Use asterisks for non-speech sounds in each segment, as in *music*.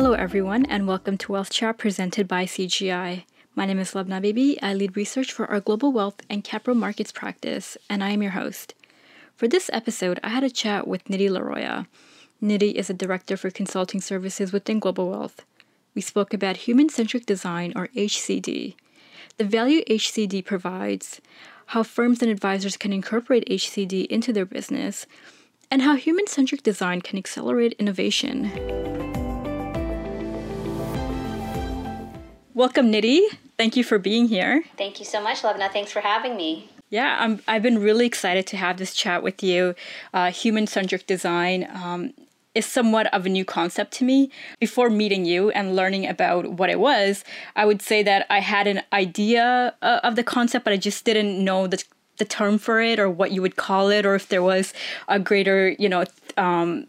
Hello, everyone, and welcome to Wealth Chat presented by CGI. My name is Labna Bibi. I lead research for our global wealth and capital markets practice, and I am your host. For this episode, I had a chat with Nidhi Laroya. Nidhi is a director for consulting services within Global Wealth. We spoke about human centric design, or HCD, the value HCD provides, how firms and advisors can incorporate HCD into their business, and how human centric design can accelerate innovation. Welcome, Nidhi. Thank you for being here. Thank you so much, Levna. Thanks for having me. Yeah, I'm, I've been really excited to have this chat with you. Uh, human centric design um, is somewhat of a new concept to me. Before meeting you and learning about what it was, I would say that I had an idea uh, of the concept, but I just didn't know the, the term for it or what you would call it, or if there was a greater, you know, um,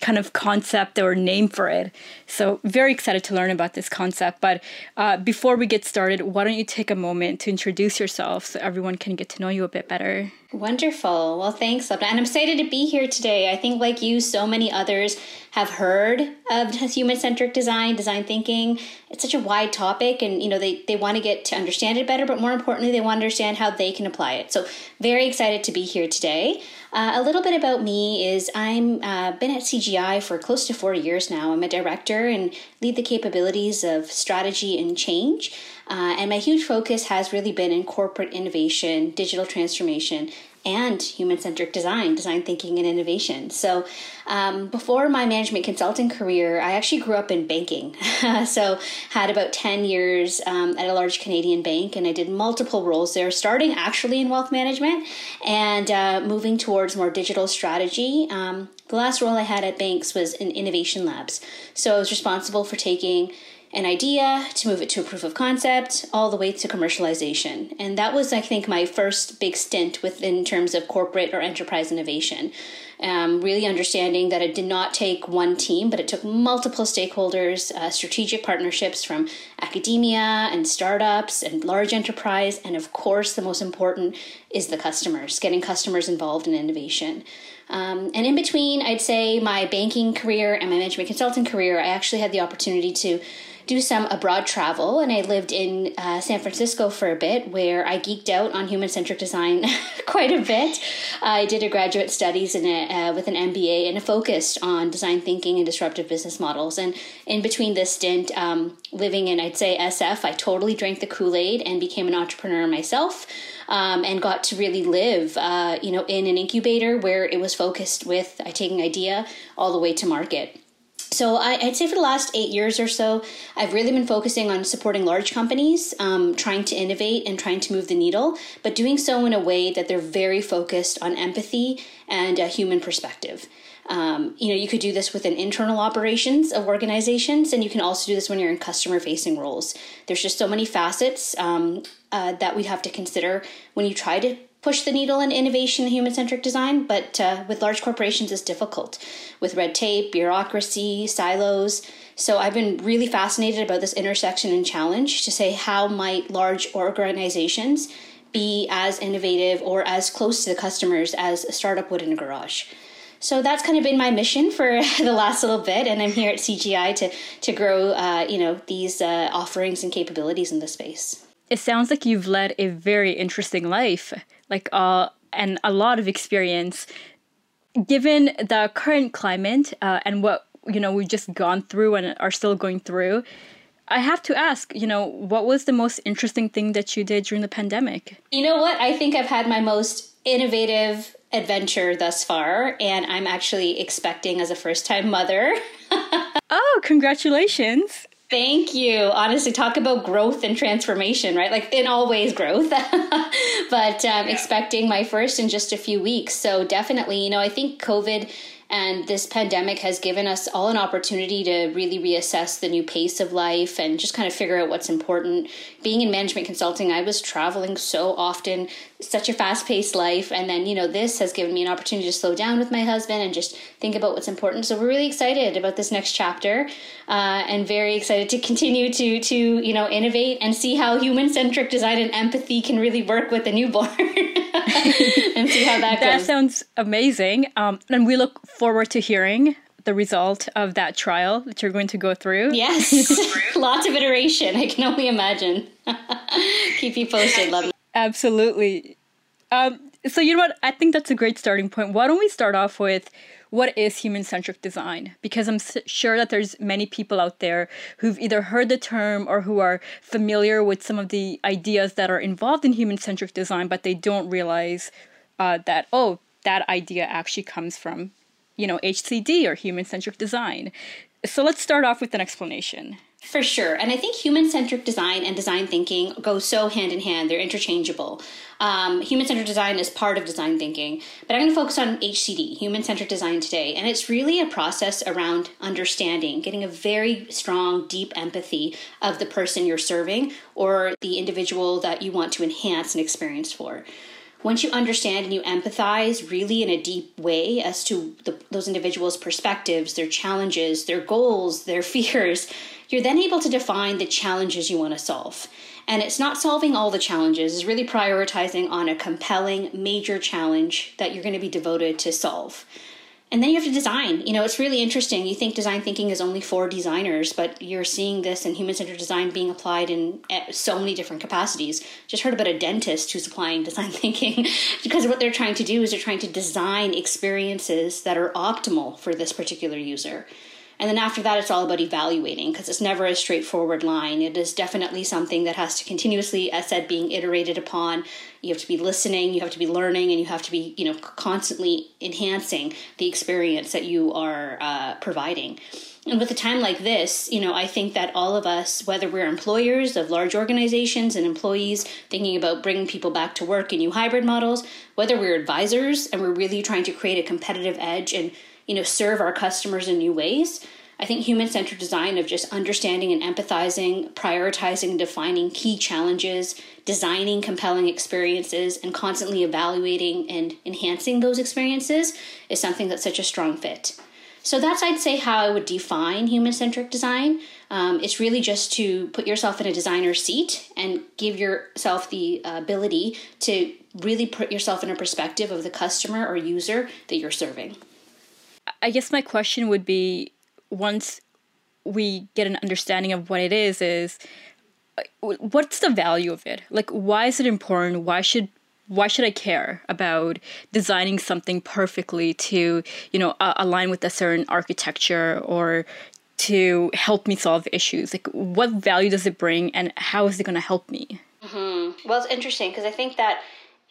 kind of concept or name for it. So, very excited to learn about this concept. But uh, before we get started, why don't you take a moment to introduce yourself so everyone can get to know you a bit better? Wonderful. Well, thanks. And I'm excited to be here today. I think, like you, so many others have heard of human centric design, design thinking. It's such a wide topic, and you know they, they want to get to understand it better, but more importantly, they want to understand how they can apply it. So, very excited to be here today. Uh, a little bit about me is I'm uh, been at CGI for close to four years now. I'm a director and lead the capabilities of strategy and change. Uh, and my huge focus has really been in corporate innovation, digital transformation, and human centric design, design thinking, and innovation. So, um, before my management consulting career, I actually grew up in banking. *laughs* so, had about 10 years um, at a large Canadian bank, and I did multiple roles there, starting actually in wealth management and uh, moving towards more digital strategy. Um, the last role I had at banks was in innovation labs. So, I was responsible for taking an idea to move it to a proof of concept all the way to commercialization. And that was i think my first big stint within terms of corporate or enterprise innovation. Um, really understanding that it did not take one team but it took multiple stakeholders uh, strategic partnerships from academia and startups and large enterprise and of course the most important is the customers getting customers involved in innovation. Um, and in between, I'd say my banking career and my management consulting career, I actually had the opportunity to do some abroad travel, and I lived in uh, San Francisco for a bit, where I geeked out on human centric design *laughs* quite a bit. I did a graduate studies in a, uh, with an MBA and a focused on design thinking and disruptive business models. And in between this stint, um, living in I'd say SF, I totally drank the Kool Aid and became an entrepreneur myself. Um, and got to really live, uh, you know, in an incubator where it was focused with uh, taking idea all the way to market. So I, would say for the last eight years or so, I've really been focusing on supporting large companies, um, trying to innovate and trying to move the needle, but doing so in a way that they're very focused on empathy and a human perspective. Um, you know, you could do this within internal operations of organizations, and you can also do this when you're in customer facing roles. There's just so many facets um, uh, that we have to consider when you try to push the needle in innovation and human centric design, but uh, with large corporations, it's difficult with red tape, bureaucracy, silos. So I've been really fascinated about this intersection and challenge to say how might large organizations be as innovative or as close to the customers as a startup would in a garage. So that's kind of been my mission for *laughs* the last little bit, and I'm here at CGI to to grow, uh, you know, these uh, offerings and capabilities in the space. It sounds like you've led a very interesting life like uh, and a lot of experience. Given the current climate uh, and what you know we've just gone through and are still going through, I have to ask, you know, what was the most interesting thing that you did during the pandemic? You know what? I think I've had my most innovative adventure thus far, and I'm actually expecting as a first time mother. *laughs* oh, congratulations! Thank you. Honestly, talk about growth and transformation, right? Like in all ways, growth. *laughs* but um, yeah. expecting my first in just a few weeks. So definitely, you know, I think COVID and this pandemic has given us all an opportunity to really reassess the new pace of life and just kind of figure out what's important. Being in management consulting, I was traveling so often, such a fast paced life. And then, you know, this has given me an opportunity to slow down with my husband and just think about what's important. So we're really excited about this next chapter uh, and very excited to *laughs* continue to, to, you know, innovate and see how human centric design and empathy can really work with a newborn *laughs* and see how that goes. That sounds amazing. Um, and we look forward to hearing the result of that trial that you're going to go through. Yes, *laughs* lots of iteration. I can only imagine. *laughs* Keep you posted, love. Absolutely. Um, so you know what? I think that's a great starting point. Why don't we start off with what is human centric design? Because I'm sure that there's many people out there who've either heard the term or who are familiar with some of the ideas that are involved in human centric design, but they don't realize uh, that oh, that idea actually comes from, you know, HCD or human centric design. So let's start off with an explanation. For sure. And I think human centric design and design thinking go so hand in hand, they're interchangeable. Um, human centered design is part of design thinking, but I'm going to focus on HCD, human centered design today. And it's really a process around understanding, getting a very strong, deep empathy of the person you're serving or the individual that you want to enhance an experience for once you understand and you empathize really in a deep way as to the, those individuals' perspectives, their challenges, their goals, *laughs* their fears, you're then able to define the challenges you want to solve. And it's not solving all the challenges, it's really prioritizing on a compelling major challenge that you're going to be devoted to solve. And then you have to design. You know, it's really interesting. You think design thinking is only for designers, but you're seeing this in human centered design being applied in eh, so many different capacities. Just heard about a dentist who's applying *laughs* design thinking because what they're trying to do is they're trying to design experiences that are optimal for this particular user. And then after that, it's all about evaluating because it's never a straightforward line. It is definitely something that has to continuously, as said, being iterated upon. You have to be listening, you have to be learning, and you have to be, you know, constantly enhancing the experience that you are uh, providing. And with a time like this, you know, I think that all of us, whether we're employers of large organizations and employees thinking about bringing people back to work in new hybrid models, whether we're advisors and we're really trying to create a competitive edge and you know serve our customers in new ways. I think human-centered design of just understanding and empathizing prioritizing and defining key challenges designing compelling experiences and constantly evaluating and enhancing those experiences is something that's such a strong fit. So that's i'd say how i would define human-centric design. Um, it's really just to put yourself in a designer's seat and give yourself the ability to really put yourself in a perspective of the customer or user that you're serving I guess my question would be once we get an understanding of what it is, is uh, what's the value of it? Like, why is it important? Why should why should I care about designing something perfectly to you know uh, align with a certain architecture or to help me solve issues? Like, what value does it bring, and how is it going to help me? Mm-hmm. Well, it's interesting because I think that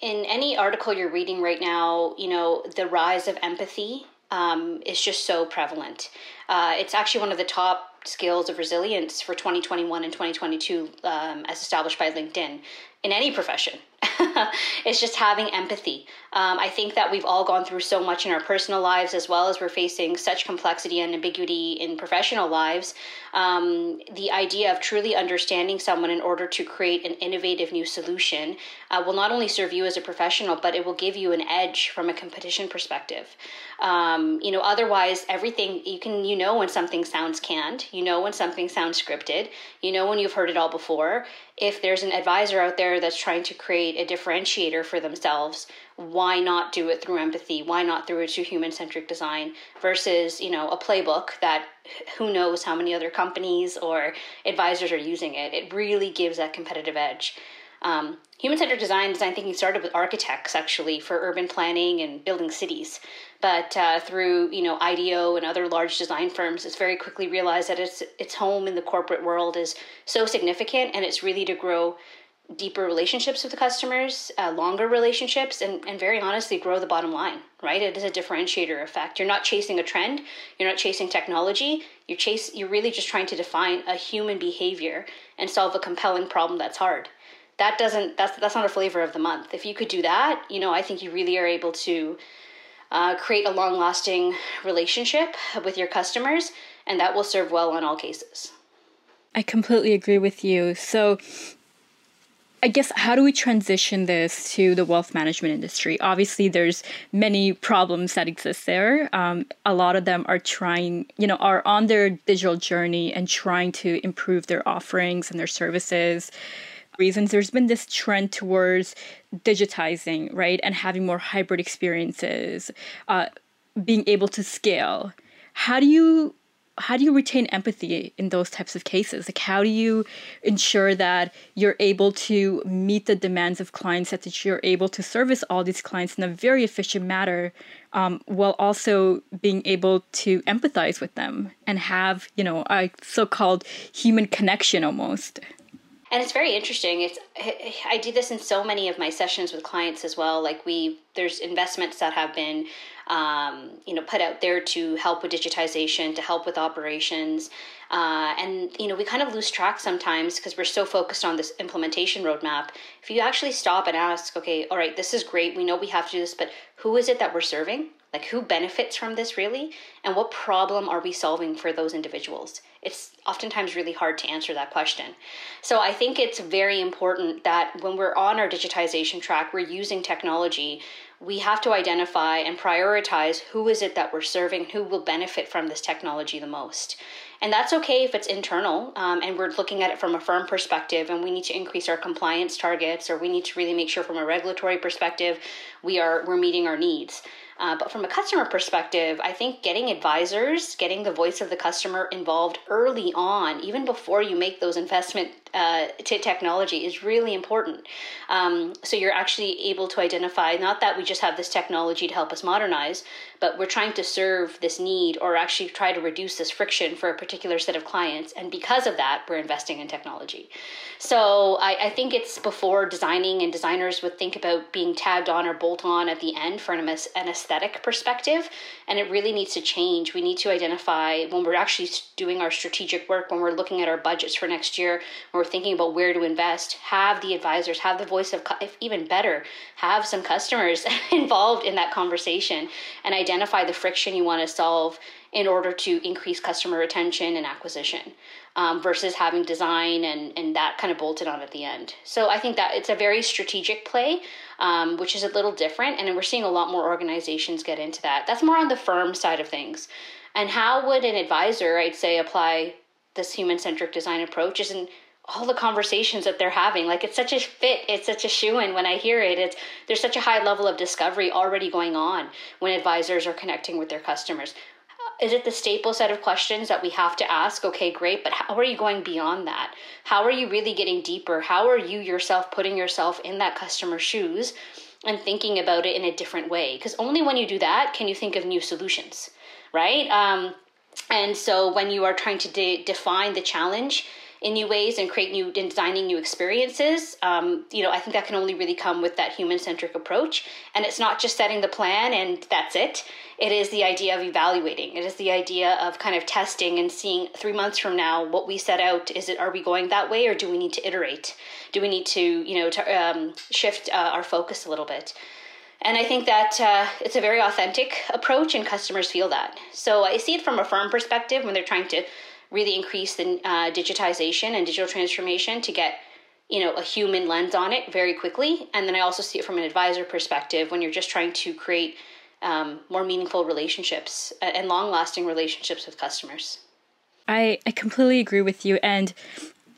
in any article you're reading right now, you know, the rise of empathy um, is just so prevalent. Uh, it's actually one of the top skills of resilience for 2021 and 2022 um, as established by LinkedIn in any profession. *laughs* *laughs* it's just having empathy. Um, I think that we've all gone through so much in our personal lives as well as we're facing such complexity and ambiguity in professional lives. Um, the idea of truly understanding someone in order to create an innovative new solution uh, will not only serve you as a professional, but it will give you an edge from a competition perspective. Um, you know, otherwise, everything you can, you know, when something sounds canned, you know, when something sounds scripted, you know, when you've heard it all before. If there's an advisor out there that's trying to create a differentiator for themselves, why not do it through empathy? Why not through it through human centric design versus, you know, a playbook that who knows how many other companies or advisors are using it? It really gives that competitive edge. Um, human centered design, design thinking started with architects actually for urban planning and building cities. But uh, through you know IDEO and other large design firms, it's very quickly realized that its its home in the corporate world is so significant, and it's really to grow deeper relationships with the customers, uh, longer relationships, and, and very honestly grow the bottom line, right? It is a differentiator effect. You're not chasing a trend, you're not chasing technology, you're chase you're really just trying to define a human behavior and solve a compelling problem that's hard. That doesn't that's that's not a flavor of the month. If you could do that, you know, I think you really are able to uh, create a long lasting relationship with your customers, and that will serve well in all cases. I completely agree with you. So, I guess how do we transition this to the wealth management industry? Obviously, there's many problems that exist there. Um, a lot of them are trying, you know, are on their digital journey and trying to improve their offerings and their services. Reasons there's been this trend towards digitizing, right, and having more hybrid experiences, uh, being able to scale. how do you how do you retain empathy in those types of cases? Like, how do you ensure that you're able to meet the demands of clients, that you're able to service all these clients in a very efficient manner, um, while also being able to empathize with them and have, you know, a so-called human connection almost? And it's very interesting. It's I do this in so many of my sessions with clients as well. Like we, there's investments that have been um, you know, put out there to help with digitization, to help with operations. Uh, and, you know, we kind of lose track sometimes because we're so focused on this implementation roadmap. If you actually stop and ask, okay, all right, this is great. We know we have to do this, but who is it that we're serving? Like, who benefits from this really? And what problem are we solving for those individuals? It's oftentimes really hard to answer that question. So, I think it's very important that when we're on our digitization track, we're using technology we have to identify and prioritize who is it that we're serving, who will benefit from this technology the most. And that's okay if it's internal um, and we're looking at it from a firm perspective and we need to increase our compliance targets or we need to really make sure from a regulatory perspective we are we're meeting our needs. Uh, but from a customer perspective, I think getting advisors, getting the voice of the customer involved early on, even before you make those investment uh, to technology, is really important. Um, so you're actually able to identify not that we just have this technology to help us modernize, but we're trying to serve this need or actually try to reduce this friction for a particular set of clients. And because of that, we're investing in technology. So I, I think it's before designing and designers would think about being tagged on or bolt on at the end for an, an aesthetic perspective. And it really needs to change. We need to identify when we're actually doing our strategic work, when we're looking at our budgets for next year, we're thinking about where to invest, have the advisors, have the voice of, if even better, have some customers *laughs* involved in that conversation and identify the friction you want to solve in order to increase customer retention and acquisition um, versus having design and, and that kind of bolted on at the end. So I think that it's a very strategic play, um, which is a little different. And we're seeing a lot more organizations get into that. That's more on the firm side of things. And how would an advisor, I'd say, apply this human centric design approach? Isn't all the conversations that they're having like it's such a fit it's such a shoe in when i hear it it's there's such a high level of discovery already going on when advisors are connecting with their customers is it the staple set of questions that we have to ask? Okay, great, but how are you going beyond that? How are you really getting deeper? How are you yourself putting yourself in that customer's shoes and thinking about it in a different way? Because only when you do that can you think of new solutions, right? Um, and so when you are trying to de- define the challenge, in new ways and create new designing new experiences. Um, you know i think that can only really come with that human centric approach. And it's not just setting the plan and that's it. It is the idea of evaluating. It is the idea of kind of testing and seeing three months from now what we set out. Is it are we going that way or do we need to iterate? Do we need to you know to um, shift uh, our focus a little bit? And I think that uh, it's a very authentic approach, and customers feel that. So I see it from a firm perspective when they're trying to really increase the uh, digitization and digital transformation to get you know a human lens on it very quickly. And then i also see it from an advisor perspective when you're just trying to create um, more meaningful relationships and long lasting relationships with customers. I, I completely agree with you and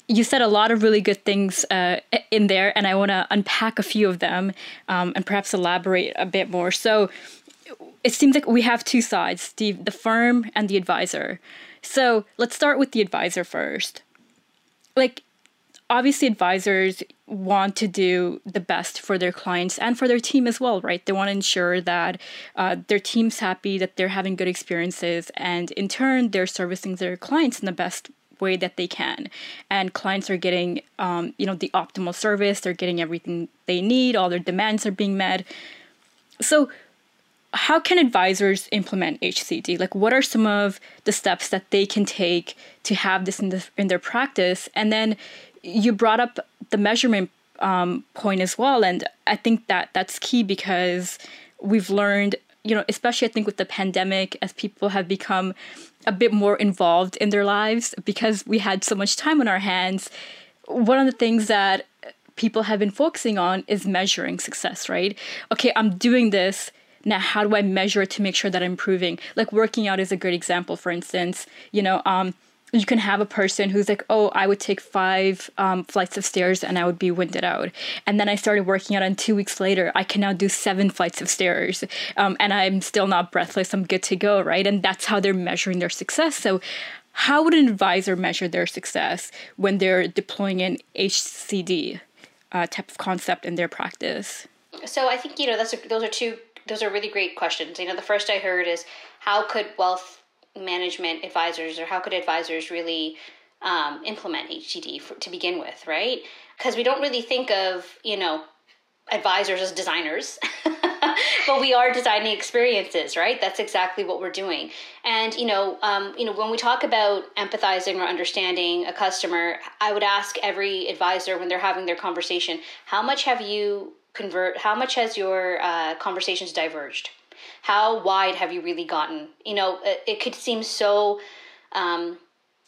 you said a lot of really good things uh, in there and i want to unpack a few of them um, and perhaps elaborate a bit more. So it seems like we have two sides the, the firm and the advisor so let's start with the advisor first. Like, obviously, advisors want to do the best for their clients and for their team as well, right? They want to ensure that uh, their team's happy, that they're having good experiences, and in turn, they're servicing their clients in the best way that they can and clients are getting um, you know the optimal service they're getting everything they need all their demands are being met so how can advisors implement HCD? Like, what are some of the steps that they can take to have this in, the, in their practice? And then you brought up the measurement um, point as well, and I think that that's key because we've learned, you know, especially I think with the pandemic, as people have become a bit more involved in their lives because we had so much time on our hands. One of the things that people have been focusing on is measuring success, right? Okay, I'm doing this now how do i measure it to make sure that i'm improving like working out is a great example for instance you know um, you can have a person who's like, oh, I would take five um, flights of stairs and I would be winded out. And then I started working out, and two weeks later, I can now do seven flights of stairs. Um, and I'm still not breathless. I'm good to go, right? And that's how they're measuring their success. So, how would an advisor measure their success when they're deploying an HCD uh, type of concept in their practice? So, I think, you know, that's a, those are two, those are really great questions. You know, the first I heard is how could wealth management advisors or how could advisors really um, implement HCD for, to begin with, right? Because we don't really think of, you know, advisors as designers, *laughs* but we are designing experiences, right? That's exactly what we're doing. And you know, um, you know, when we talk about empathizing or understanding a customer, I would ask every advisor when they're having their conversation, how much have you convert? How much has your uh, conversations diverged? how wide have you really gotten? You know, it, it could seem so, um,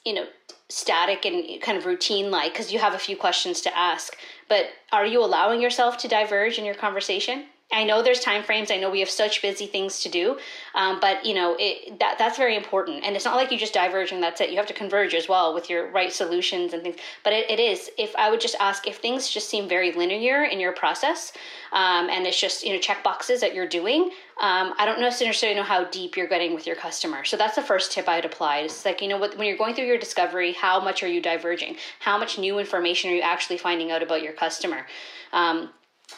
you know, static and kind of routine like because you have a few questions to ask. But are you allowing yourself to diverge in your conversation? I know there's time frames. I know we have such busy things to do, um, but you know it, that that's very important. And it's not like you just diverge and that's it. You have to converge as well with your right solutions and things. But it, it is. If I would just ask, if things just seem very linear in your process, um, and it's just you know check boxes that you're doing, um, I don't necessarily know how deep you're getting with your customer. So that's the first tip I'd apply. It's like you know when you're going through your discovery, how much are you diverging? How much new information are you actually finding out about your customer? Um,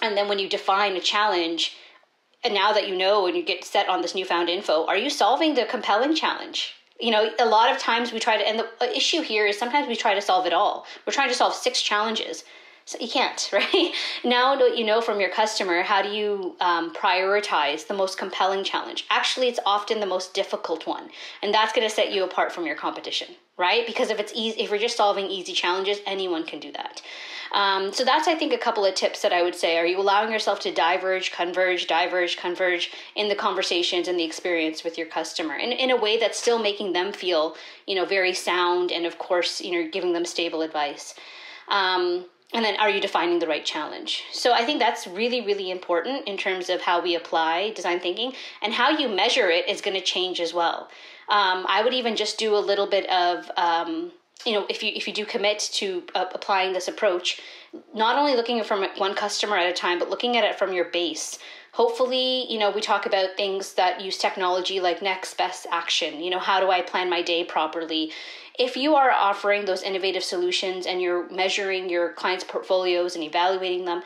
and then when you define a challenge, and now that you know and you get set on this newfound info, are you solving the compelling challenge? You know, a lot of times we try to, and the issue here is sometimes we try to solve it all. We're trying to solve six challenges. So you can't, *laughs* right? Now that you know from your customer, how do you um, prioritize the most compelling challenge? Actually, it's often the most difficult one, and that's going to set you apart from your competition, right? Because if it's easy, if you're just solving easy challenges, anyone can do that. Um, so that's, I think, a couple of tips that I would say. Are you allowing yourself to diverge, converge, diverge, converge in the conversations and the experience with your customer in, in a way that's still making them feel, you know, very sound and, of course, you know, giving them stable advice. Um, and then are you defining the right challenge so i think that's really really important in terms of how we apply design thinking and how you measure it is going to change as well um, i would even just do a little bit of um, you know, if you if you do commit to uh, applying this approach, not only looking from one customer at a time, but looking at it from your base. Hopefully, you know, we talk about things that use technology like next best action. You know, how do I plan my day properly? If you are offering those innovative solutions and you're measuring your clients' portfolios and evaluating them,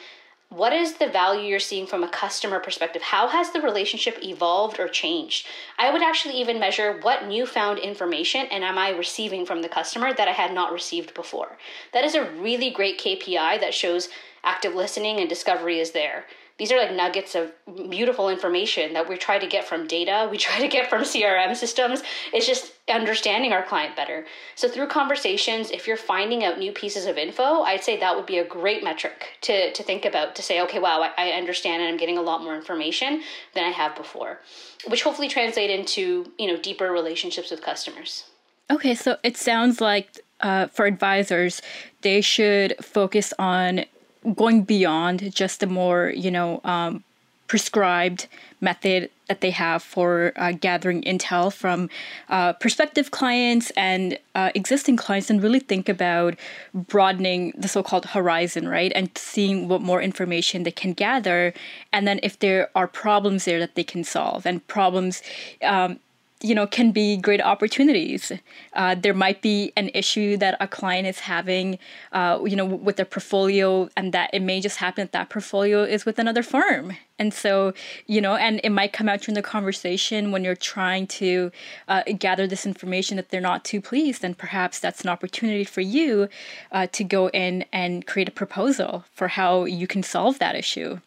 what is the value you're seeing from a customer perspective? How has the relationship evolved or changed? I would actually even measure what newfound information and am I receiving from the customer that I had not received before. That is a really great KPI that shows active listening and discovery is there these are like nuggets of beautiful information that we try to get from data. We *laughs* try to get from crm systems. It's just understanding our client better. So through conversations if you're finding out new pieces of info i'd say that would be a great metric to, to think about to say okay wow I, I understand and i'm getting a lot more information than i have before which hopefully translate into you know deeper relationships with customers. Okay so it sounds like uh, for advisors they should focus on going beyond just the more you know um, prescribed method that they have for uh, gathering intel from uh, prospective clients and uh, existing clients and really think about broadening the so-called horizon right? And seeing what more information they can gather. And then if there are problems there that they can solve and problems um, you know can be great opportunities. Uh, there might be an issue that a client is having uh, you know with their portfolio and that it may just happen that that portfolio is with another firm. And so you know and it might come out during the conversation when you're trying to uh, gather this information that they're not too pleased and perhaps that's an opportunity for you uh, to go in and create a proposal for how you can solve that issue.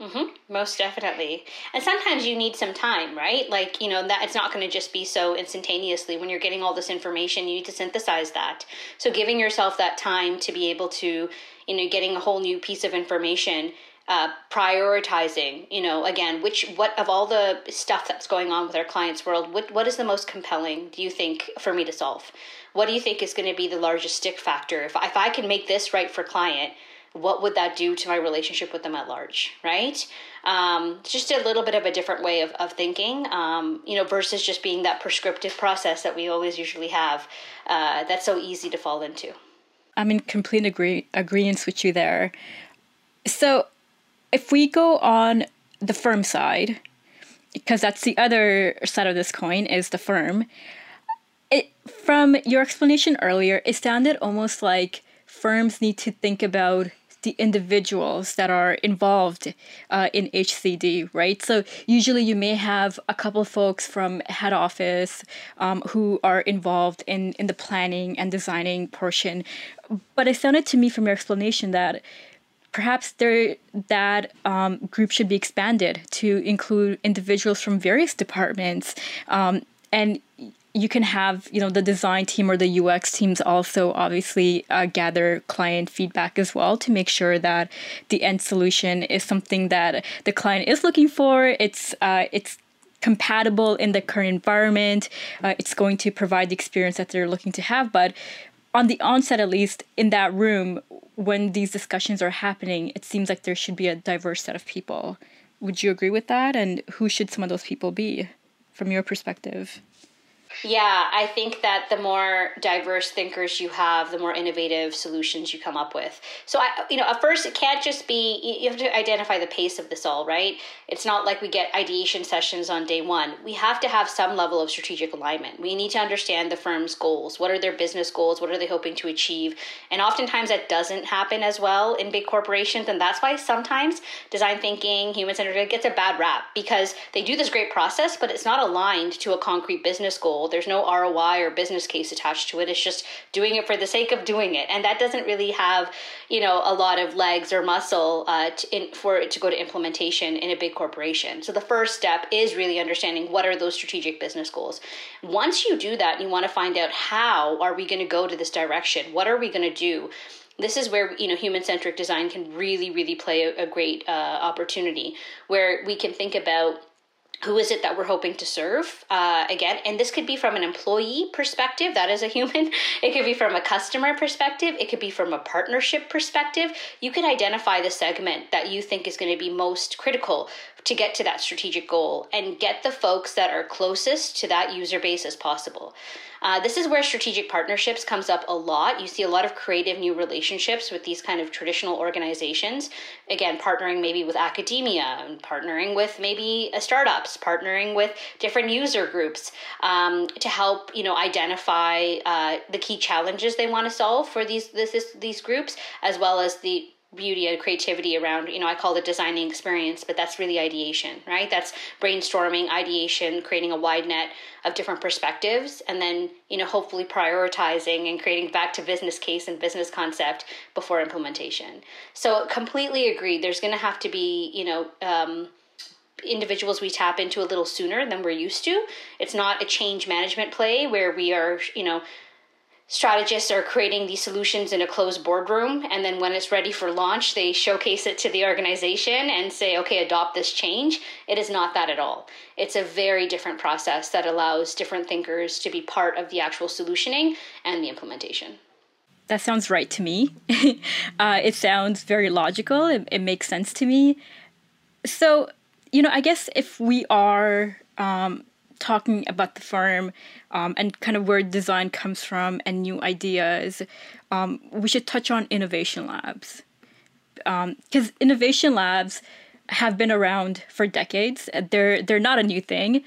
Mm-hmm, most definitely. And sometimes you need some time, right? Like, you know, that it's not going to just be so instantaneously. When you're getting all this information, you need to synthesize that. So giving yourself that time to be able to, you know, getting a whole new piece of information, uh, prioritizing, you know, again, which, what of all the stuff that's going on with our clients' world, what, what is the most compelling, do you think, for me to solve? What do you think is going to be the largest stick factor? If, if I can make this right for client, what would that do to my relationship with them at large, right? Um, just a little bit of a different way of, of thinking, um, you know, versus just being that prescriptive process that we always usually have uh, that's so easy to fall into. I'm in complete agree- agreement with you there. So, if we go on the firm side, because that's the other side of this coin is the firm. It from your explanation earlier, it sounded almost like firms need to think about the individuals that are involved uh, in HCD, right? So usually you may have a couple folks from head office um, who are involved in, in the planning and designing portion. But it sounded to me from your explanation that perhaps there that um, group should be expanded to include individuals from various departments um, and you can have you know the design team or the UX teams also obviously uh, gather client feedback as well to make sure that the end solution is something that the client is looking for. It's uh, it's compatible in the current environment. Uh, it's going to provide the experience that they're looking to have. But on the onset, at least in that room, when these discussions are happening, it seems like there should be a diverse set of people. Would you agree with that? And who should some of those people be, from your perspective? Yeah, I think that the more diverse thinkers you have, the more innovative solutions you come up with. So I you know, at first it can't just be you have to identify the pace of this all, right? It's not like we get ideation sessions on day 1. We have to have some level of strategic alignment. We need to understand the firm's goals. What are their business goals? What are they hoping to achieve? And oftentimes that doesn't happen as well in big corporations, and that's why sometimes design thinking, human centered gets a bad rap because they do this great process, but it's not aligned to a concrete business goal there's no ROI or business case attached to it. It's just doing it for the sake of doing it, and that doesn't really have you know a lot of legs or muscle uh, in, for it to go to implementation in a big corporation. So the first step is really understanding what are those strategic business goals. Once you do that, you want to find out how are we going to go to this direction. What are we going to do? this is where you know human centric design can really really play a, a great uh, opportunity where we can think about who is it that we're hoping to serve uh, again and this could be from an employee perspective that is a human. *laughs* It could be from a customer perspective. It could be from a partnership perspective. You could identify the segment that you think is going to be most critical to get to that strategic goal and get the folks that are closest to that user base as possible. Uh, this is where strategic partnerships comes up a lot. You see a lot of creative new relationships with these kind of traditional organizations. Again, partnering maybe with academia, and partnering with maybe startups, partnering with different user groups um, to help you know identify uh, the key challenges they want to solve for these this, these groups, as well as the beauty and creativity around you know i call it designing experience but that's really ideation right? That's brainstorming ideation creating a wide net of different perspectives and then you know hopefully prioritizing and creating back to business case and business concept before implementation. So completely agree there's going to have to be you know um, individuals we tap into a little sooner than we're used to. It's not a change management play where we are you know strategists are creating these solutions in a closed boardroom and then when it's ready for launch they showcase it to the organization and say okay adopt this change. It is not that at all. It's a very different process that allows different thinkers to be part of the actual solutioning and the implementation. That sounds right to me. *laughs* Uh, it sounds very logical. It, it makes sense to me. So you know i guess if we are um, talking about the firm um, and kind of where design comes from and new ideas, um, we should touch on innovation labs. Because um, innovation labs have been around for decades. They're they're not a new thing,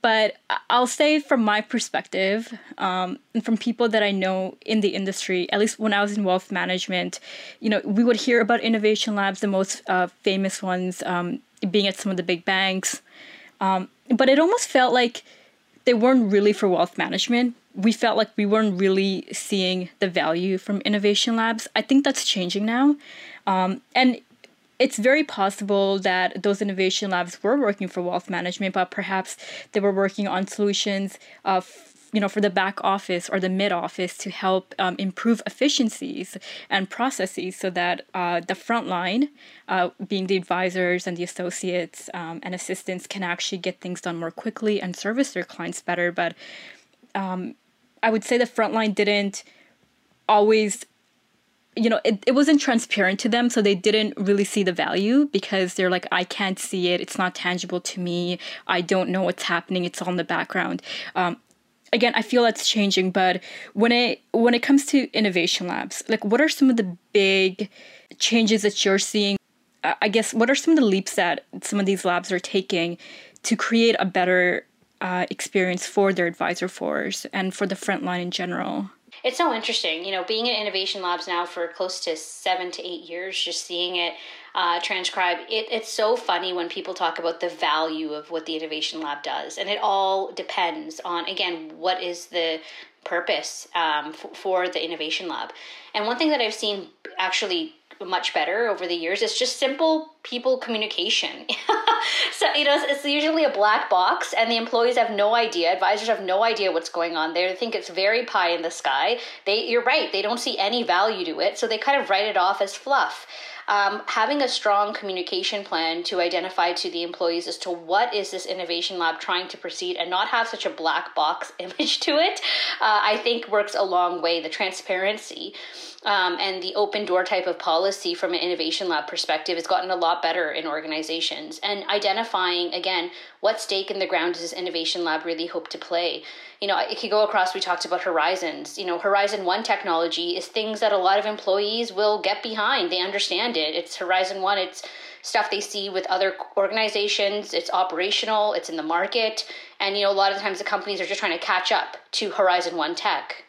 but I'll say from my perspective, um, and from people that I know in the industry, at least when I was in wealth management, you know, we would hear about innovation labs, the most uh, famous ones um, being at some of the big banks. Um, but it almost felt like they weren't really for wealth management. We felt like we weren't really seeing the value from innovation labs. I think that's changing now. Um, and it's very possible that those innovation labs were working for wealth management, but perhaps they were working on solutions uh, you know, for the back office or the mid office to help um, improve efficiencies and processes so that uh, the front line, uh, being the advisors and the associates um, and assistants, can actually get things done more quickly and service their clients better. But um, I would say the front line didn't always you know, it, it wasn't transparent to them, so they didn't really see the value because they're like, I can't see it. It's not tangible to me. I don't know what's happening. It's all in the background. Um, again, I feel that's changing, but when it when it comes to innovation labs, like, what are some of the big changes that you're seeing? I guess what are some of the leaps that some of these labs are taking to create a better uh, experience for their advisor force and for the frontline in general? It's so interesting. You know, being in innovation labs now for close to seven to eight years, just seeing it uh, transcribe, it, it's so funny when people talk about the value of what the innovation lab does, and it all depends on again what is the purpose um, f- for the innovation lab. And one thing that I've seen actually much better over the years. is just simple people communication. *laughs* so, you know, it's usually a black box, and the employees have no idea. Advisors have no idea what's going on. They think it's very pie in the sky. They, you're right, they don't see any value to it, so they kind of write it off as fluff um, having a strong communication plan to identify to the employees as to what is this innovation lab trying to proceed and not have such a black box *laughs* image to it, uh, I think works a long way. The transparency um, and the open door type of policy from an innovation lab perspective has gotten a lot better in organizations. And identifying, again, what stake in the ground does this innovation lab really hope to play? You know, if you go across, we talked about horizons. You know, Horizon One technology is things that a lot of employees will get behind. They understand it. It's Horizon One, it's stuff they see with other organizations, it's operational, it's in the market. And, you know, a lot of times the companies are just trying to catch up to Horizon One tech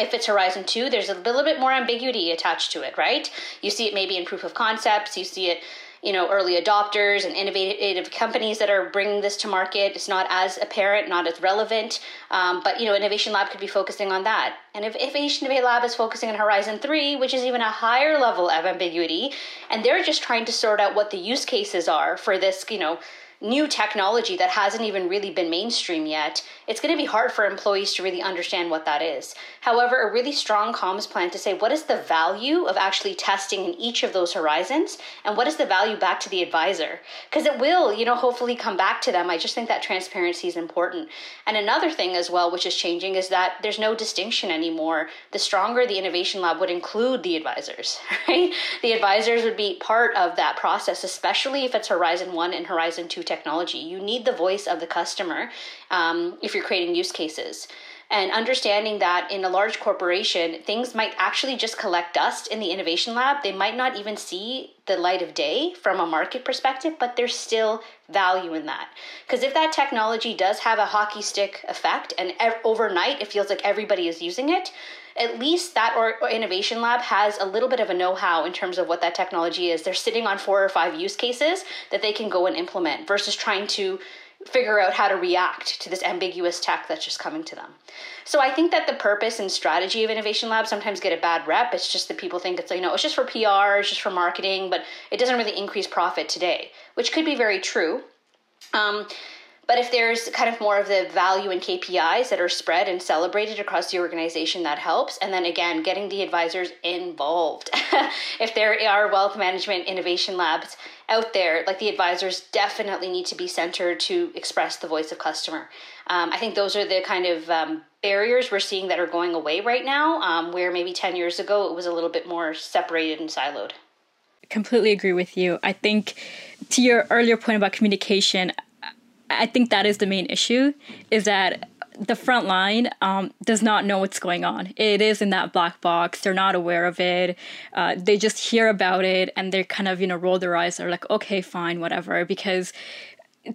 if it's Horizon 2, there's a little bit more ambiguity attached to it, right? You see it maybe in proof of concepts, you see it you know early adopters and innovative companies that are bringing this to market. It's not as apparent not as relevant um, but you know innovation lab could be focusing on that. And if innovation lab is focusing on horizon 3 which is even a higher level of ambiguity and they're just trying to sort out what the use cases are for this you know new technology that hasn't even really been mainstream yet, it's going to be hard for employees to really understand what that is. However, a really strong comms plan to say what is the value of actually testing in each of those horizons and what is the value back to the advisor? Because it will, you know, hopefully come back to them. I just think that transparency is important. And another thing as well, which is changing, is that there's no distinction anymore. The stronger the innovation lab would include the advisors, *laughs* right? The advisors would be part of that process, especially if it's Horizon 1 and Horizon 2 technology. You need the voice of the customer um, if you're creating use cases. And understanding that in a large corporation, things might actually just collect dust in the innovation lab. They might not even see the light of day from a market perspective, but there's still value in that. Because if that technology does have a hockey stick effect and ev- overnight it feels like everybody is using it, at least that or, or, innovation lab has a little bit of a know-how in terms of what that technology is they're sitting on four or five use cases that they can go and implement versus trying to figure out how to react to this ambiguous tech that's just coming to them. So I think that the purpose and strategy of Innovation Lab sometimes get a bad rep. It's just that people think it's you know it's just for PR, it's just for marketing, but it doesn't really increase profit today, which could be very true. Um, but if there's kind of more of the value and KPIs that are spread and celebrated across the organization, that helps. And then again, getting the advisors involved. *laughs* if there are wealth management innovation labs out there, like the advisors definitely need to be centered to express the voice of customer. Um, I think those are the kind of um, barriers we're seeing that are going away right now, um, where maybe 10 years ago it was a little bit more separated and siloed. Completely agree with you. I think to your earlier point about communication, I think that is the main issue is that the front line um, does not know what's going on. It is in that black box. They're not aware of it. Uh, they just hear about it and they kind of, you know, roll their eyes. They're like, okay, fine, whatever. Because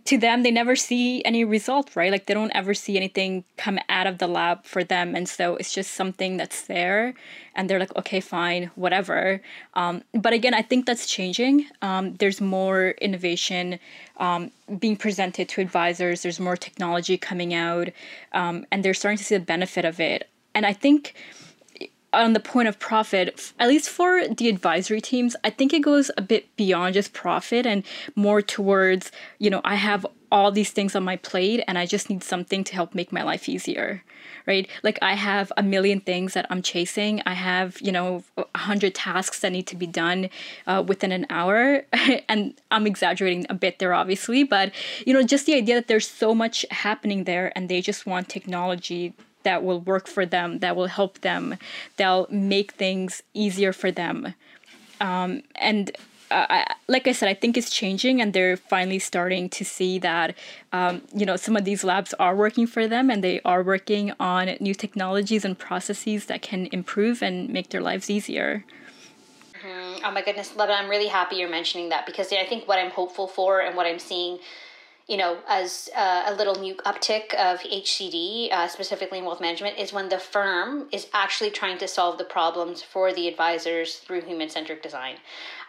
to them they never see any result right? Like they don't ever see anything come out of the lab for them. And so it's just something that's there and they're like okay fine whatever. Um, but again i think that's changing. Um, there's more innovation um, being presented to advisors. There's more technology coming out um, and they're starting to see the benefit of it. And i think on the point of profit, at least for the advisory teams, I think it goes a bit beyond just profit and more towards, you know, I have all these things on my plate and I just need something to help make my life easier, right? Like I have a million things that I'm chasing. I have, you know, a hundred tasks that need to be done uh, within an hour. *laughs* and I'm exaggerating a bit there, obviously, but, you know, just the idea that there's so much happening there and they just want technology that will work for them, that will help them, that'll make things easier for them. Um, and uh, I, like I said, I think it's changing, and they're finally starting to see that, um, you know, some of these labs are working for them, and they are working on new technologies and processes that can improve and make their lives easier. Mm-hmm. Oh my goodness, Levin, I'm really happy you're mentioning that because I think what I'm hopeful for and what I'm seeing you know, as uh, a little new uptick of HCD, uh, specifically in wealth management, is when the firm is actually trying to solve the problems for the advisors through human centric design.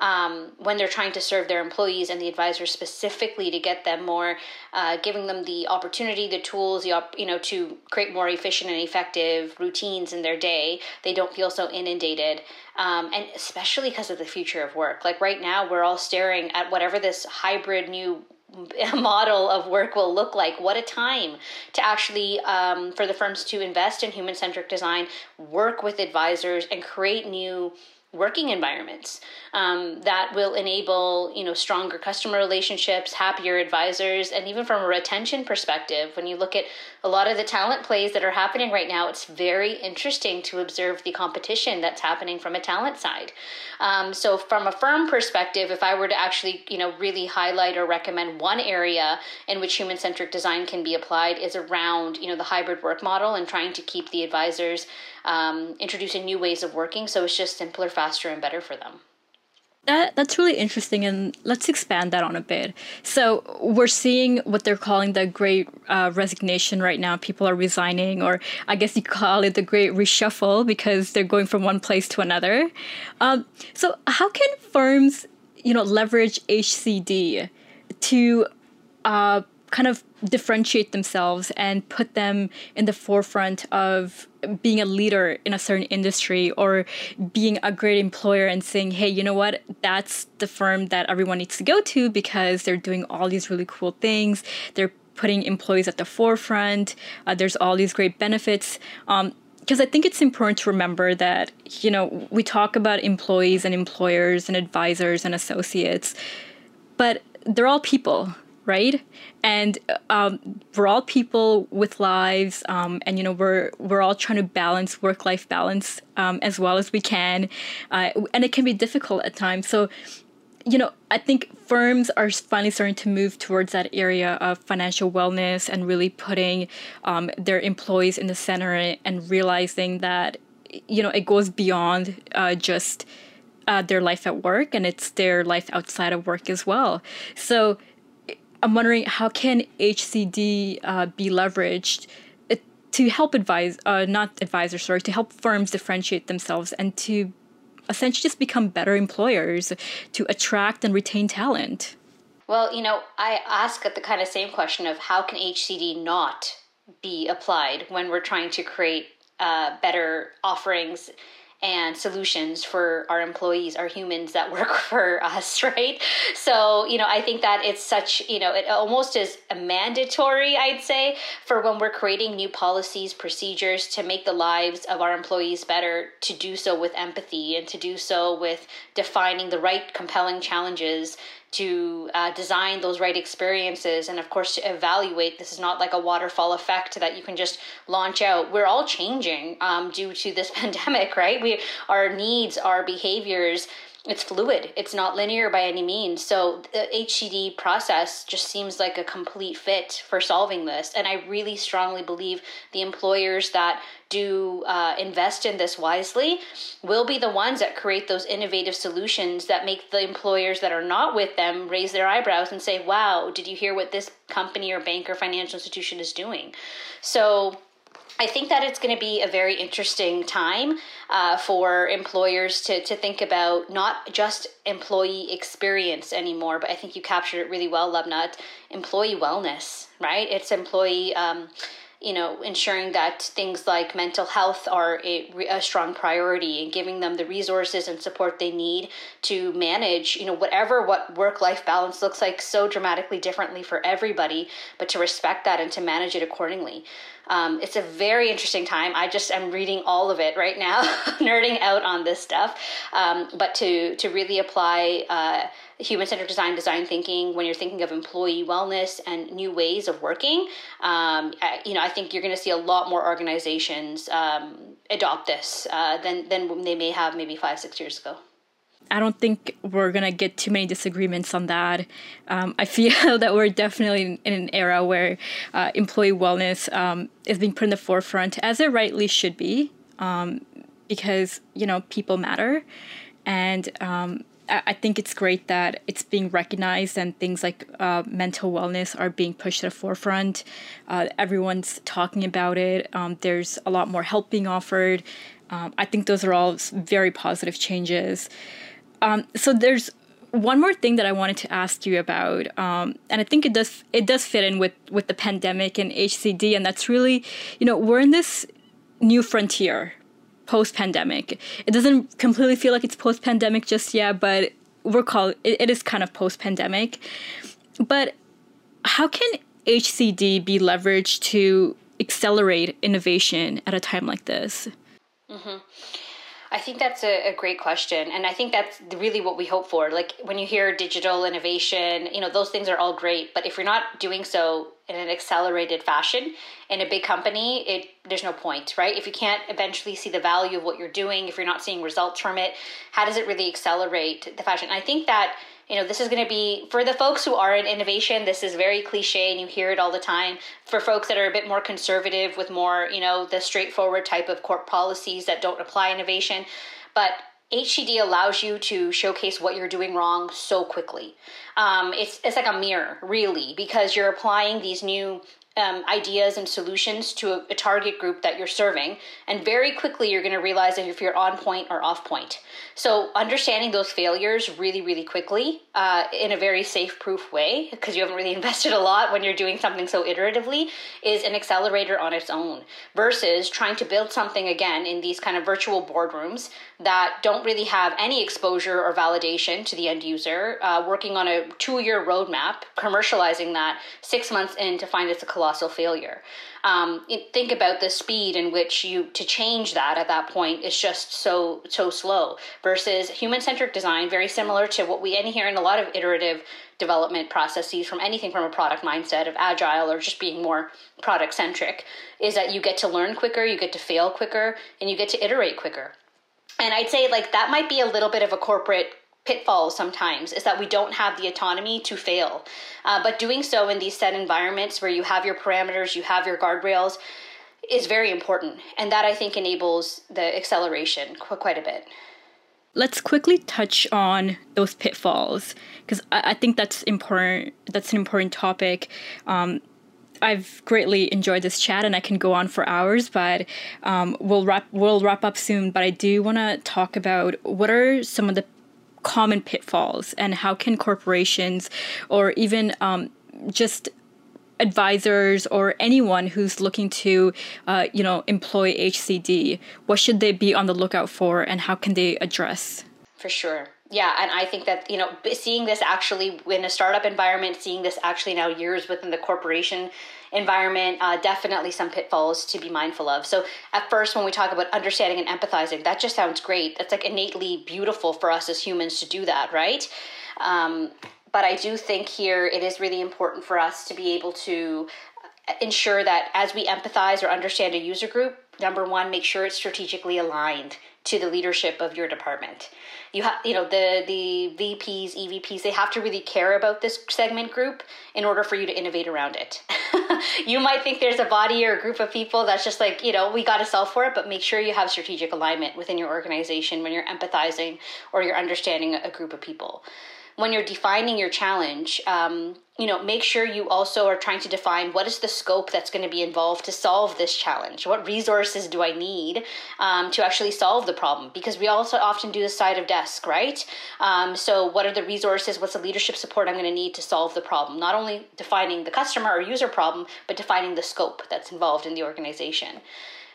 Um, when they're trying to serve their employees and the advisors specifically to get them more, uh, giving them the opportunity, the tools, the op- you know, to create more efficient and effective routines in their day. They don't feel so inundated. Um, and especially because of the future of work. Like right now, we're all staring at whatever this hybrid new *laughs* model of work will look like. What a time to actually um, for the firms to invest in human centric design, work with advisors, and create new working environments um, that will enable you know stronger customer relationships happier advisors and even from a retention perspective when you look at a lot of the talent plays that are happening right now it's very interesting to observe the competition that's happening from a talent side. Um, so from a firm perspective if i were to actually you know really highlight or recommend one area in which human centric design can be applied is around you know the hybrid work model and trying to keep the advisors um, introducing new ways of working so it's just simpler faster and better for them. That that's really interesting and let's expand that on a bit. So we're seeing what they're calling the great uh, resignation right now. People are resigning or i guess you call it the great reshuffle because they're going from one place to another. Um, so how can firms you know leverage hcd to uh, kind of differentiate themselves and put them in the forefront of being a leader in a certain industry or being a great employer and saying, hey, you know what, that's the firm that everyone needs to go to because they're doing all these really cool things. They're putting employees at the forefront. Uh, there's all these great benefits. Um, because I think it's important to remember that, you know, we talk about employees and employers and advisors and associates, but they're all people right? And um, we're all people with lives, um, and you know we're we're all trying to balance work life balance um, as well as we can, uh, and it can be difficult at times. So, you know, I think firms are finally starting to move towards that area of financial wellness and really putting um, their employees in the center and realizing that you know it goes beyond uh, just. Uh, their life at work and it's their life outside of work as well. So I'm wondering how can HCD uh, be leveraged uh, to help advise, uh, not advisors, sorry, to help firms differentiate themselves and to essentially just become better employers to attract and retain talent. Well, you know, I ask the kind of same question of how can HCD not be applied when we're trying to create uh, better offerings and solutions for our employees, our humans that work *laughs* for us, *laughs* right? So, you know, I think that it's such, you know, it almost is a mandatory, I'd say, for when we're creating new policies, procedures to make the lives of our employees better, to do so with empathy and to do so with defining the right compelling challenges to uh, design those right experiences and of course to evaluate this is not like a waterfall effect that you can just launch out. We're all changing um, due to this *laughs* pandemic right? We our needs our behaviors it's fluid. It's not linear by any means. So the hcd process just seems like a complete fit for solving this. And i really strongly believe the employers that do uh, invest in this wisely will be the ones that create those innovative solutions that make the employers that are not with them raise their eyebrows and say wow did you hear what this company or bank or financial institution is doing? So I think that it's going to be a very interesting time uh, for employers to, to think about not just employee experience anymore, but I think you captured it really well, Lubna. Employee wellness, right? It's employee. Um, you know, ensuring that things like mental health are a, a, strong priority and giving them the resources and support they need to manage, you know, whatever what work life balance looks like so dramatically differently for everybody, but to respect that and to manage it accordingly. Um, it's a very interesting time. I just am reading all of it right now, *laughs* nerding out on this stuff. Um, but to to really apply uh, human centered design, design thinking when you're thinking of employee wellness and new ways of working, um, I, you know, I think you're going to see a lot more organizations um, adopt this uh, than than they may have maybe five six years ago. I don't think we're gonna get too many disagreements on that. Um, I feel *laughs* that we're definitely in, an era where uh, employee wellness um, is being put in the forefront, as it rightly should be, um, because you know people matter, and um, I, I think it's great that it's being recognized and things like uh, mental wellness are being pushed to the forefront. Uh, everyone's talking about it. Um, there's a lot more help being offered. Um, I think those are all very positive changes. Um, so there's one more thing that I wanted to ask you about, um, and I think it does it does fit in with with the pandemic and HCD, and that's really, you know, we're in this new frontier post pandemic. It doesn't completely feel like it's post pandemic just yet, but we're called it, it is kind of post pandemic. But how can HCD be leveraged to accelerate innovation at a time like this? Mm-hmm. I think that's a, a, great question. And I think that's really what we hope for. Like when you hear digital innovation, you know, those things are all great. But if you're not doing so in an accelerated fashion in a big company, it there's no point, right? If you can't eventually see the value of what you're doing, if you're not seeing results from it, how does it really accelerate the fashion? I think that you know, this is going to be for the folks who are in innovation. This is very cliche, and you hear it all the time. For folks that are a bit more conservative with more, you know, the straightforward type of corp policies that don't apply innovation, but HCD allows you to showcase what you're doing wrong so quickly. Um, it's it's like a mirror, really, because you're applying these new um, ideas and solutions to a, a, target group that you're serving. And very quickly, you're going to realize if you're on point or off point. So, understanding those failures really, really quickly uh, in a very safe proof way, because you haven't really *laughs* invested a lot when you're doing something so iteratively, is an accelerator on its own versus trying to build something again in these kind of virtual boardrooms that don't really have any exposure or validation to the end user, uh, working on a two year roadmap, commercializing that six months in to find it's a colossal failure. Um, think about the speed in which you to change that at that point is just so so slow versus human centric design, very similar to what we hear in a lot of iterative development processes from anything from a product mindset of agile or just being more product centric is that you get to learn quicker, you get to fail quicker, and you get to iterate quicker. And I'd say like that might be a little bit of a corporate pitfall sometimes is that we don't have the autonomy to fail. Uh, but doing so in these set environments where you have your parameters, you have your guardrails, is very important. And that I think enables the acceleration quite a bit. Let's quickly touch on those pitfalls because I, I, think that's important. That's an important topic. Um, I've greatly enjoyed this chat, and I can go on for hours, but um, we'll wrap we'll wrap up soon. But I do want to talk about what are some of the common pitfalls, and how can corporations, or even um, just advisors or anyone who's looking to, uh, you know, employ HCD, what should they be on the lookout for, and how can they address? For sure yeah and i think that you know seeing this actually in a startup environment seeing this actually now years within the corporation environment uh, definitely some pitfalls to be mindful of. So at first when we talk about understanding and empathizing that just sounds great. That's like innately beautiful for us as humans to do that right? Um, but i do think here it is really important for us to be able to ensure that as we empathize or understand a user group number one make sure it's strategically aligned to the leadership of your department. You have, you know, the the VPs, EVPs, they have to really care about this segment group in order for you to innovate around it. *laughs* you might think there's a body or a group of people that's just like, you know, we got to solve for it, but make sure you have strategic alignment within your organization when you're empathizing or you're understanding a group of people when you're defining your challenge, um, you know, make sure you also are trying to define what is the scope that's going to be involved to solve this challenge. What resources do I need um, to actually solve the problem? Because we also often do the side of desk, right? Um, so, what are the resources? What's the leadership support I'm going to need to solve the problem? Not only defining the customer or user problem, but defining the scope that's involved in the organization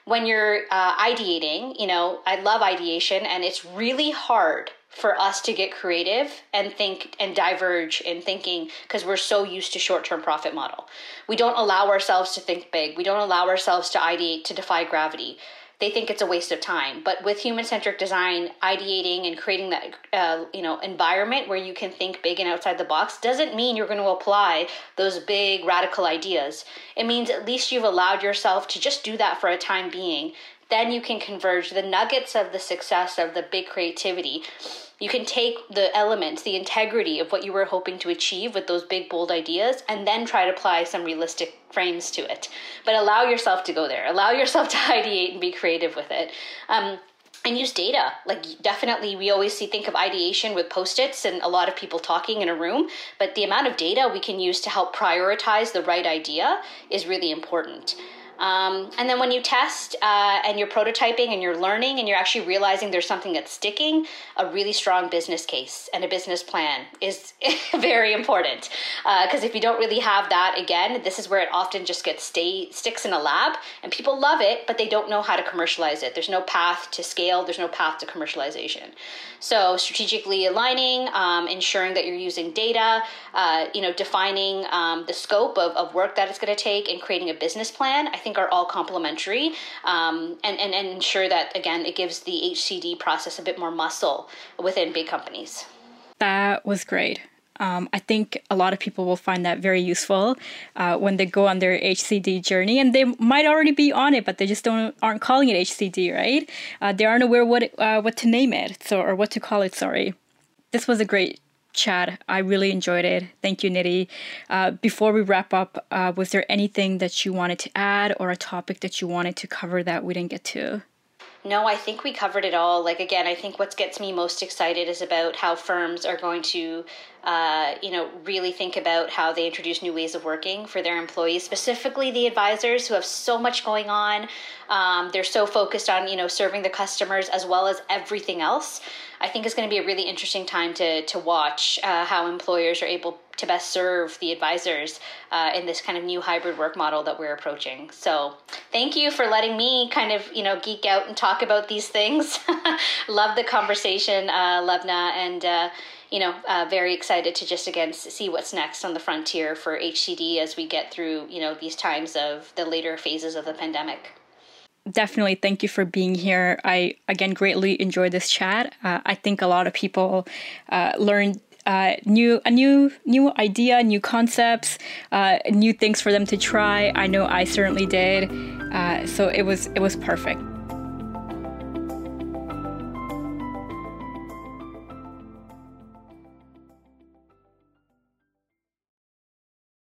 when you're uh, ideating, you know, I love ideation and it's really hard for us to get creative and think and diverge in thinking because we're so used to short-term profit model. We don't allow ourselves to think big. We don't allow ourselves to ideate to defy gravity. they think it's a waste of time. But with human centric design, ideating and creating that uh, you know environment where you can think big and outside the box doesn't mean you're going to apply those big radical ideas. It means at least you've allowed yourself to just do that for a time being. Then you can converge the nuggets of the success of the big creativity you can take the elements, the integrity of what you were hoping to achieve with those big, bold ideas, and then try to apply some realistic frames to it. But allow yourself to go there. Allow yourself *laughs* to ideate and be creative with it. Um, and use data. Like definitely, we always see think of ideation with post-its and a lot of people talking in a room, but the amount of data we can use to help prioritize the right idea is really important. Um, and then when you test uh, and you're prototyping and you're learning and you're actually realizing there's something that's sticking, a really strong business case and a business plan is *laughs* very important. Because uh, if you don't really have that, again, this is where it often just gets stay sticks in a lab and people love it, but they don't know how to commercialize it. There's no path to scale. There's no path to commercialization. So strategically aligning, um, ensuring that you're using data, uh, you know, defining um, the scope of, of work that it's going to take, and creating a business plan. I think are all complementary, um, and, and and ensure that again it gives the HCD process a bit more muscle within big companies. That was great. Um, I think a lot of people will find that very useful uh, when they go on their HCD journey, and they might already be on it, but they just don't aren't calling it HCD, right? Uh, they aren't aware what uh, what to name it, so or what to call it. Sorry. This was a great chat. I really enjoyed it. Thank you, Nitty. Uh, before we wrap up, uh, was there anything that you wanted to add or a topic that you wanted to cover that we didn't get to? No, I think we covered it all. Like again, I think what gets me most excited is about how firms are going to uh, you know, really think about how they introduce new ways of working for their employees, specifically the advisors who have so much going on. Um, they're so focused on, you know, serving the customers as well as everything else. I think it's going to be a really interesting time to to watch uh, how employers are able to best serve the advisors uh, in this kind of new hybrid work model that we're approaching. So, thank you for letting me kind of you know geek out and talk about these things. *laughs* Love the conversation, uh, Lubna, and uh, you know, uh, very excited to just again see what's next on the frontier for HCD as we get through, you know, these times of the later phases of the pandemic. Definitely, thank you for being here. I again greatly enjoyed this chat. Uh, I think a lot of people uh, learned uh, new a new new idea, new concepts, uh, new things for them to try. I know I certainly did. Uh, so it was it was perfect.